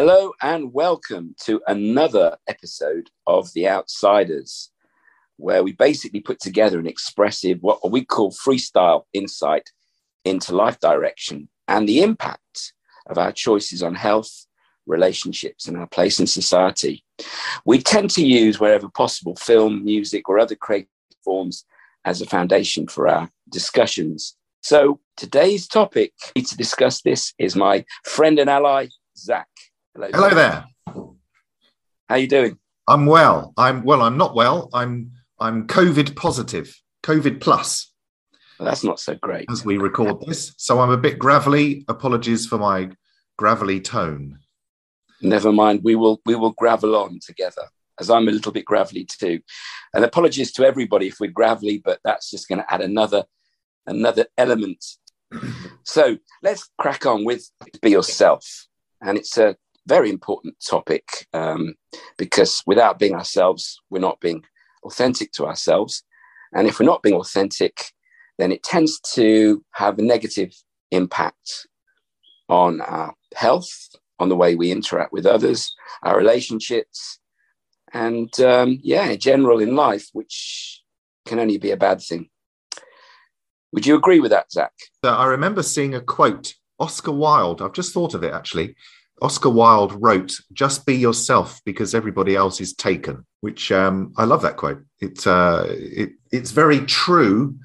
Hello and welcome to another episode of The Outsiders, where we basically put together an expressive, what we call freestyle insight into life direction and the impact of our choices on health, relationships, and our place in society. We tend to use, wherever possible, film, music, or other creative forms as a foundation for our discussions. So today's topic to discuss this is my friend and ally, Zac. Hello, Hello there. How are you doing? I'm well. I'm well. I'm not well. I'm I'm COVID positive. COVID plus. Well, that's not so great. As we record this, so I'm a bit gravelly. Apologies for my gravelly tone. Never mind. We will we will gravel on together. As I'm a little bit gravelly too. And apologies to everybody if we're gravelly, but that's just going to add another another element. so let's crack on with be yourself. And it's a very important topic um, because without being ourselves, we're not being authentic to ourselves. And if we're not being authentic, then it tends to have a negative impact on our health, on the way we interact with others, our relationships, and um, yeah, in general in life, which can only be a bad thing. Would you agree with that, Zac? I remember seeing a quote, Oscar Wilde. I've just thought of it actually. Oscar Wilde wrote, "Just be yourself because everybody else is taken," which um, I love that quote. It's uh, it, it's very true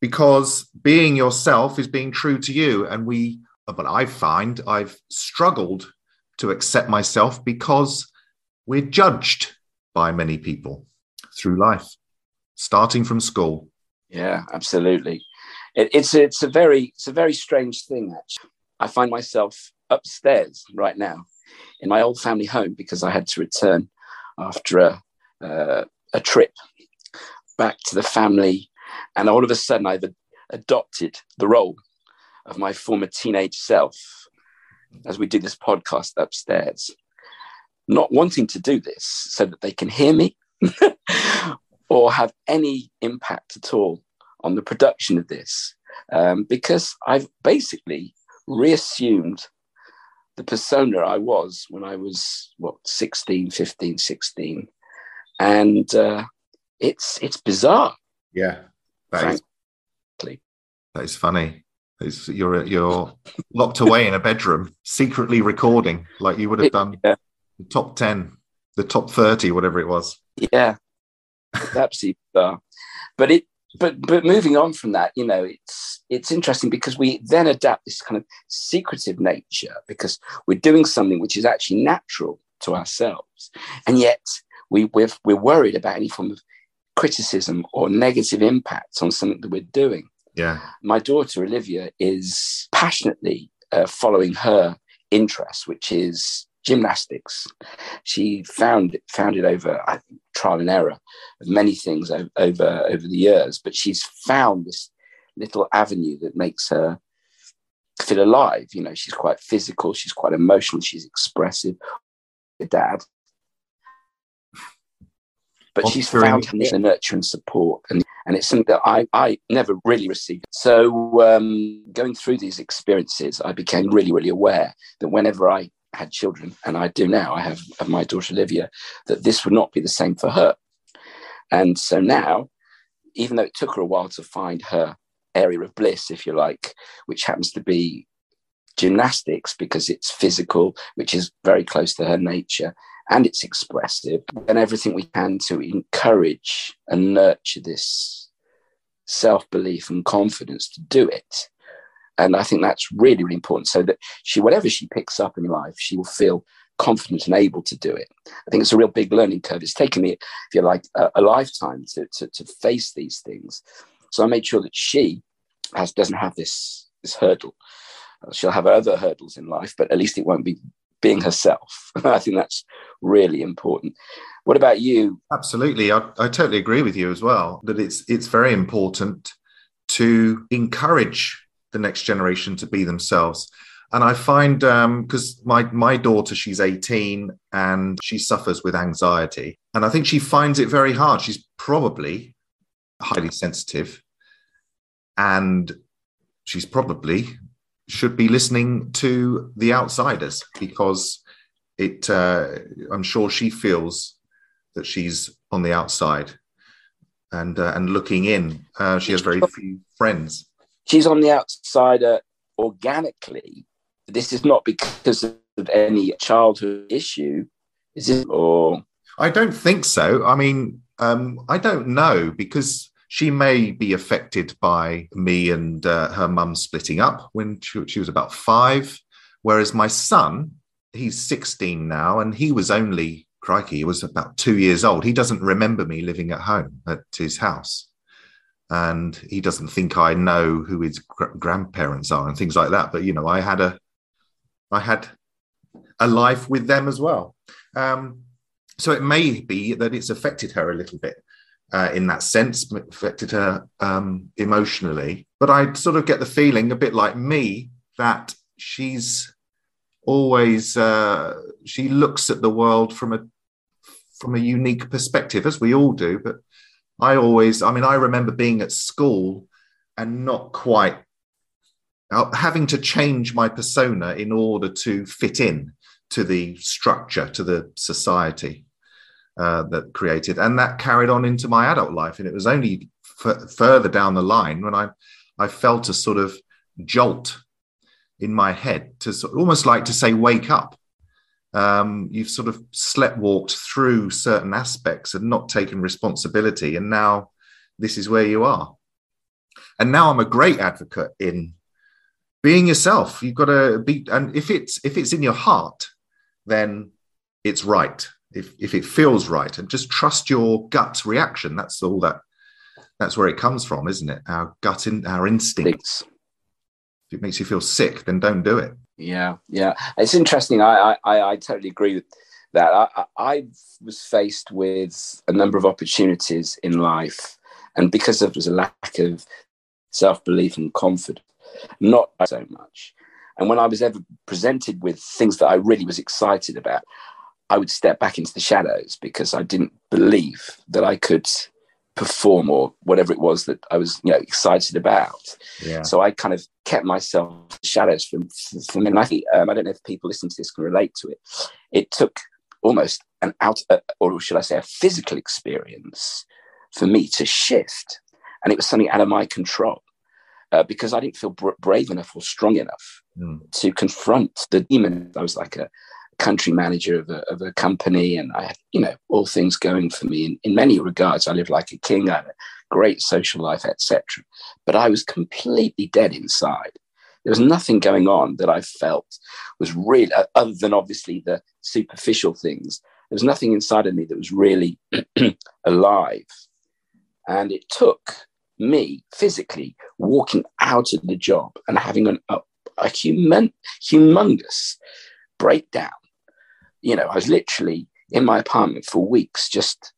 because being yourself is being true to you, and we. But I find I've struggled to accept myself because we're judged by many people through life, starting from school. Yeah, absolutely. It, it's it's a very it's a very strange thing. Actually, I find myself upstairs right now in my old family home because I had to return after a, uh, a trip back to the family. And all of a sudden, I've adopted the role of my former teenage self as we do this podcast upstairs, not wanting to do this so that they can hear me or have any impact at all on the production of this, um, because I've basically reassumed the persona I was when I was what 16, 15, 16. And uh, it's it's bizarre. Yeah. That is, that is funny. It's, you're you're locked away in a bedroom, secretly recording, like you would have done yeah. the top ten, the top thirty, whatever it was. Yeah, it's absolutely bizarre. But it but but moving on from that, you know, it's it's interesting because we then adapt this kind of secretive nature because we're doing something which is actually natural to ourselves, and yet we we're, we're worried about any form of criticism or negative impact on something that we're doing. Yeah, my daughter Olivia is passionately uh, following her interest, which is gymnastics. She found found it over I think, trial and error of many things over, over over the years, but she's found this little avenue that makes her feel alive. You know, she's quite physical, she's quite emotional, she's expressive. Her dad. But she's found the nurture and support, and, and it's something that I, I never really received. So, um, going through these experiences, I became really, really aware that whenever I had children, and I do now, I have, my daughter Olivia, that this would not be the same for her. And so now, even though it took her a while to find her area of bliss, if you like, which happens to be gymnastics because it's physical, which is very close to her nature, and it's expressive, and everything we can to encourage and nurture this self belief and confidence to do it. And I think that's really, really important so that she, whatever she picks up in life, she will feel confident and able to do it. I think it's a real big learning curve. It's taken me, if you like, a, a lifetime to, to, to, face these things. So I made sure that she has, doesn't have this, this hurdle. Uh, she'll have other hurdles in life, but at least it won't be being herself. I think that's really important. What about you? Absolutely. I, I totally agree with you as well that it's it's very important to encourage the next generation to be themselves. And I find because um, my my daughter, she's 18 and she suffers with anxiety, and I think she finds it very hard. She's probably highly sensitive, and she's probably should be listening to the outsiders because it uh, I'm sure she feels that she's on the outside and uh, and looking in. Uh, she has very few friends. She's on the outside uh, organically. This is not because of any childhood issue, is it? Or I don't think so. I mean, um, I don't know because she may be affected by me and uh, her mum splitting up when she, she was about five, whereas my son, he's 16 now, and he was only crikey, he was about two years old. He doesn't remember me living at home at his house. And he doesn't think I know who his gr- grandparents are and things like that. But you know, I had a, I had a life with them as well. Um, so it may be that it's affected her a little bit uh, in that sense, affected her um, emotionally. But I sort of get the feeling, a bit like me, that she's always uh, she looks at the world from a from a unique perspective, as we all do. But I always, I mean, I remember being at school and not quite uh, having to change my persona in order to fit in to the structure, to the society uh, that created, and that carried on into my adult life. And it was only f- further down the line when I I felt a sort of jolt in my head to sort almost like to say, wake up. Um, you've sort of slept walked through certain aspects and not taken responsibility. And now this is where you are. And now I'm a great advocate in being yourself. You've got to be, and if it's if it's in your heart, then it's right. If if it feels right, and just trust your gut reaction. That's all that. That's where it comes from, isn't it? Our gut, in our instincts if it makes you feel sick, then don't do it. Yeah, yeah, it's interesting. I I, I totally agree with that. I, I was faced with a number of opportunities in life, and because of was a lack of self belief and confidence, not so much. And when I was ever presented with things that I really was excited about, I would step back into the shadows because I didn't believe that I could perform or whatever it was that I was, you know, excited about. Yeah. So I kind of kept myself shadows from from and I, um, I don't know if people listening to this can relate to it. It took almost an out, uh, or should I say, a physical experience for me to shift, and it was something out of my control. Uh, because I didn't feel br- brave enough or strong enough mm. to confront the demon. I was like a, country manager of a, of a company and I had, you know, all things going for me in, in many regards. I lived like a king, I had a great social life, etc. But I was completely dead inside. There was nothing going on that I felt was really, uh, other than obviously the superficial things, there was nothing inside of me that was really alive. And it took me physically walking out of the job and having an, a, a human, humongous breakdown you know, I was literally in my apartment for weeks, just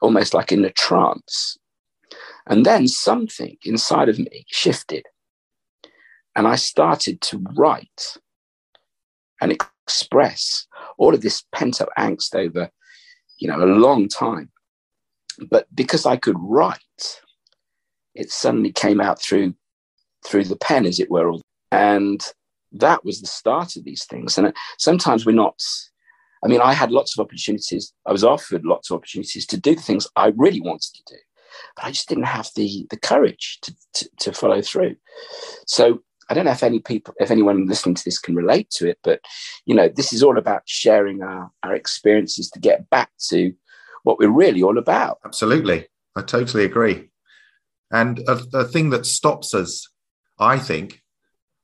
almost like in a trance. And then something inside of me shifted. And I started to write and express all of this pent up angst over, you know, a long time. But because I could write, it suddenly came out through through the pen, as it were. And that was the start of these things. And sometimes we're not I mean, I had lots of opportunities. I was offered lots of opportunities to do the things I really wanted to do, but I just didn't have the the courage to, to, to follow through. So I don't know if any people, if anyone listening to this can relate to it, but you know, this is all about sharing our, our experiences to get back to what we're really all about. Absolutely. I totally agree. And a, a thing that stops us, I think,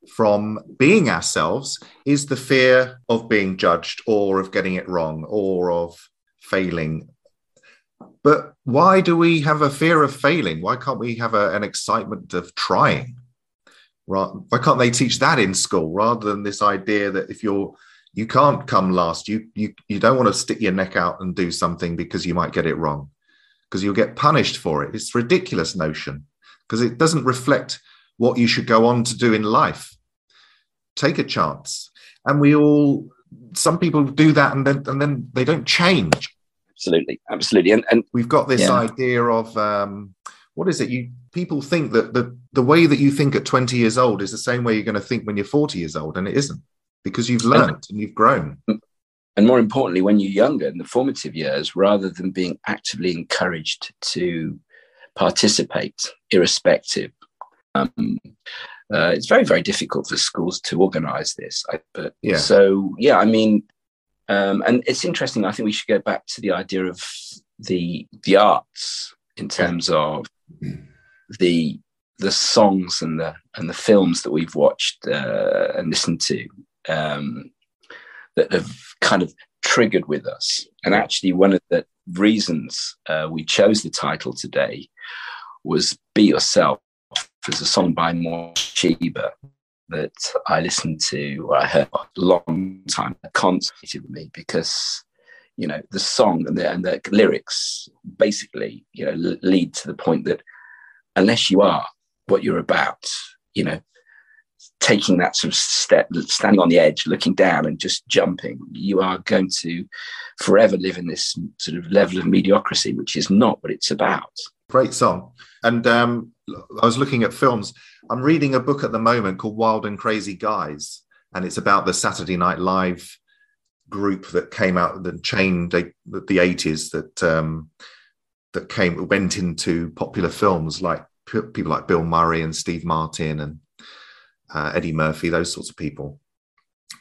from being ourselves is the fear of being judged or of getting it wrong or of failing. But why do we have a fear of failing? Why can't we have a, an excitement of trying? Why can't they teach that in school rather than this idea that if you're you can't come last, you you you don't want to stick your neck out and do something because you might get it wrong, because you'll get punished for it. It's ridiculous notion because it doesn't reflect what you should go on to do in life. Take a chance. And we all, some people do that and then, and then they don't change. Absolutely. Absolutely. And, and we've got this yeah. idea of, um, what is it? You people think that the, the way that you think at 20 years old is the same way you're going to think when you're 40 years old, and it isn't because you've learned and you've grown. and more importantly, when you're younger in the formative years, rather than being actively encouraged to participate, irrespective, um, uh, it's very, very difficult for schools to organise this. I, but yeah. so yeah, I mean, um, and it's interesting. I think we should go back to the idea of the the arts in terms yeah. of the the songs and the and the films that we've watched uh, and listened to. Um, that have kind of triggered with us. And actually, one of the reasons uh, we chose the title today was Be Yourself. There's a song by Morcheeba that I listened to, I heard a long time, constantly with me because, you know, the song and the, and the lyrics basically, you know, lead to the point that unless you are what you're about, you know, taking that sort of step, standing on the edge, looking down and just jumping, you are going to forever live in this sort of level of mediocrity, which is not what it's about. Great song. And um, I was looking at films. I'm reading a book at the moment called Wild and Crazy Guys, and it's about the Saturday Night Live group that came out, the chain, the, the 80s that um, that came went into popular films like people like Bill Murray and Steve Martin and uh, Eddie Murphy, those sorts of people.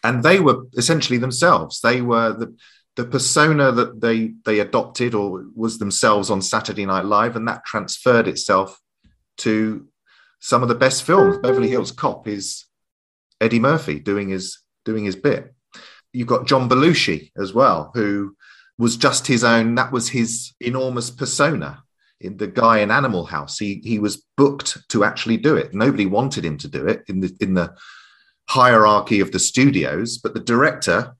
And they were essentially themselves. They were the the persona that they they adopted or was themselves on Saturday Night Live, and that transferred itself to some of the best films. Beverly Hills Cop is Eddie Murphy doing his doing his bit. You've got John Belushi as well, who was just his own. That was his enormous persona in the guy in Animal House. He he was booked to actually do it. Nobody wanted him to do it in the in the hierarchy of the studios, but the director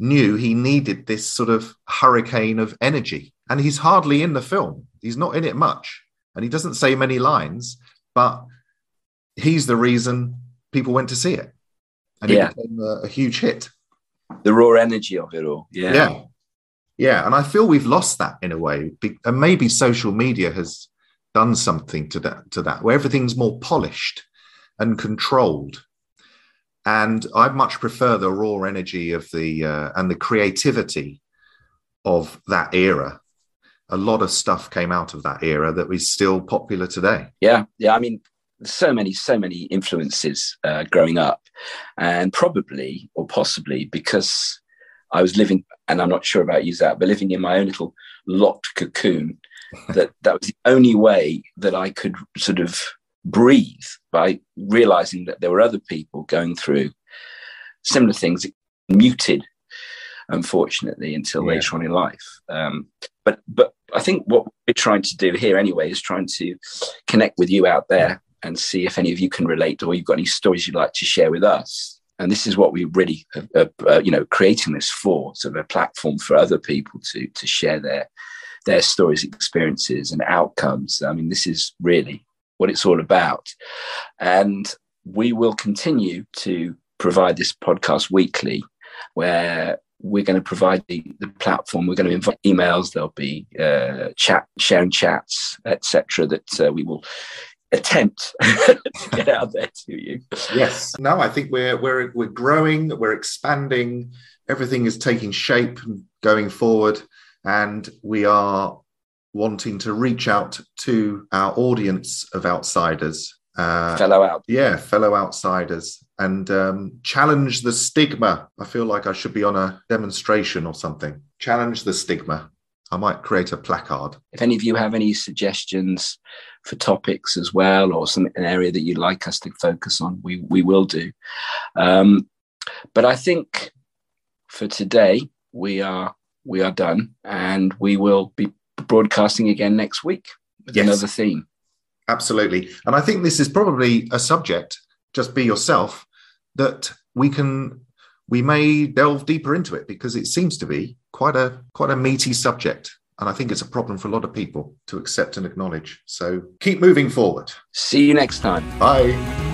knew he needed this sort of hurricane of energy. And he's hardly in the film. He's not in it much. And he doesn't say many lines, but he's the reason people went to see it. And yeah. it became a, a huge hit. The raw energy of it all. Yeah. Yeah. Yeah, and I feel we've lost that in a way, and maybe social media has done something to that to that, where everything's more polished and controlled. And I much prefer the raw energy of the uh, and the creativity of that era. A lot of stuff came out of that era that is still popular today. Yeah, yeah. I mean, so many, so many influences uh, growing up, and probably or possibly because I was living, and I'm not sure about you, Zac, but living in my own little locked cocoon. that that was the only way that I could sort of breathe by realizing that there were other people going through similar things, muted, unfortunately, until yeah. later on in life. Um, but but I think what we're trying to do here anyway is trying to connect with you out there and see if any of you can relate or you've got any stories you'd like to share with us and this is what we really uh, uh, you know creating this for sort of a platform for other people to to share their their stories experiences and outcomes i mean this is really what it's all about and we will continue to provide this podcast weekly where we're going to provide the, the platform we're going to invite emails there'll be uh, chat sharing chats etc that uh, we will attempt to get out there to you. Yes. No, I think we're we're we're growing, we're expanding, everything is taking shape and going forward, and we are wanting to reach out to our audience of outsiders. Uh, fellow out. Yeah, fellow outsiders. And um, challenge the stigma. I feel like I should be on a demonstration or something. Challenge the stigma. I might create a placard. If any of you have any suggestions for topics as well, or some an area that you'd like us to focus on, we we will do. Um, but I think for today we are we are done, and we will be broadcasting again next week with yes. another theme. Absolutely, and I think this is probably a subject. Just be yourself. That we can we may delve deeper into it because it seems to be quite a quite a meaty subject and i think it's a problem for a lot of people to accept and acknowledge so keep moving forward see you next time bye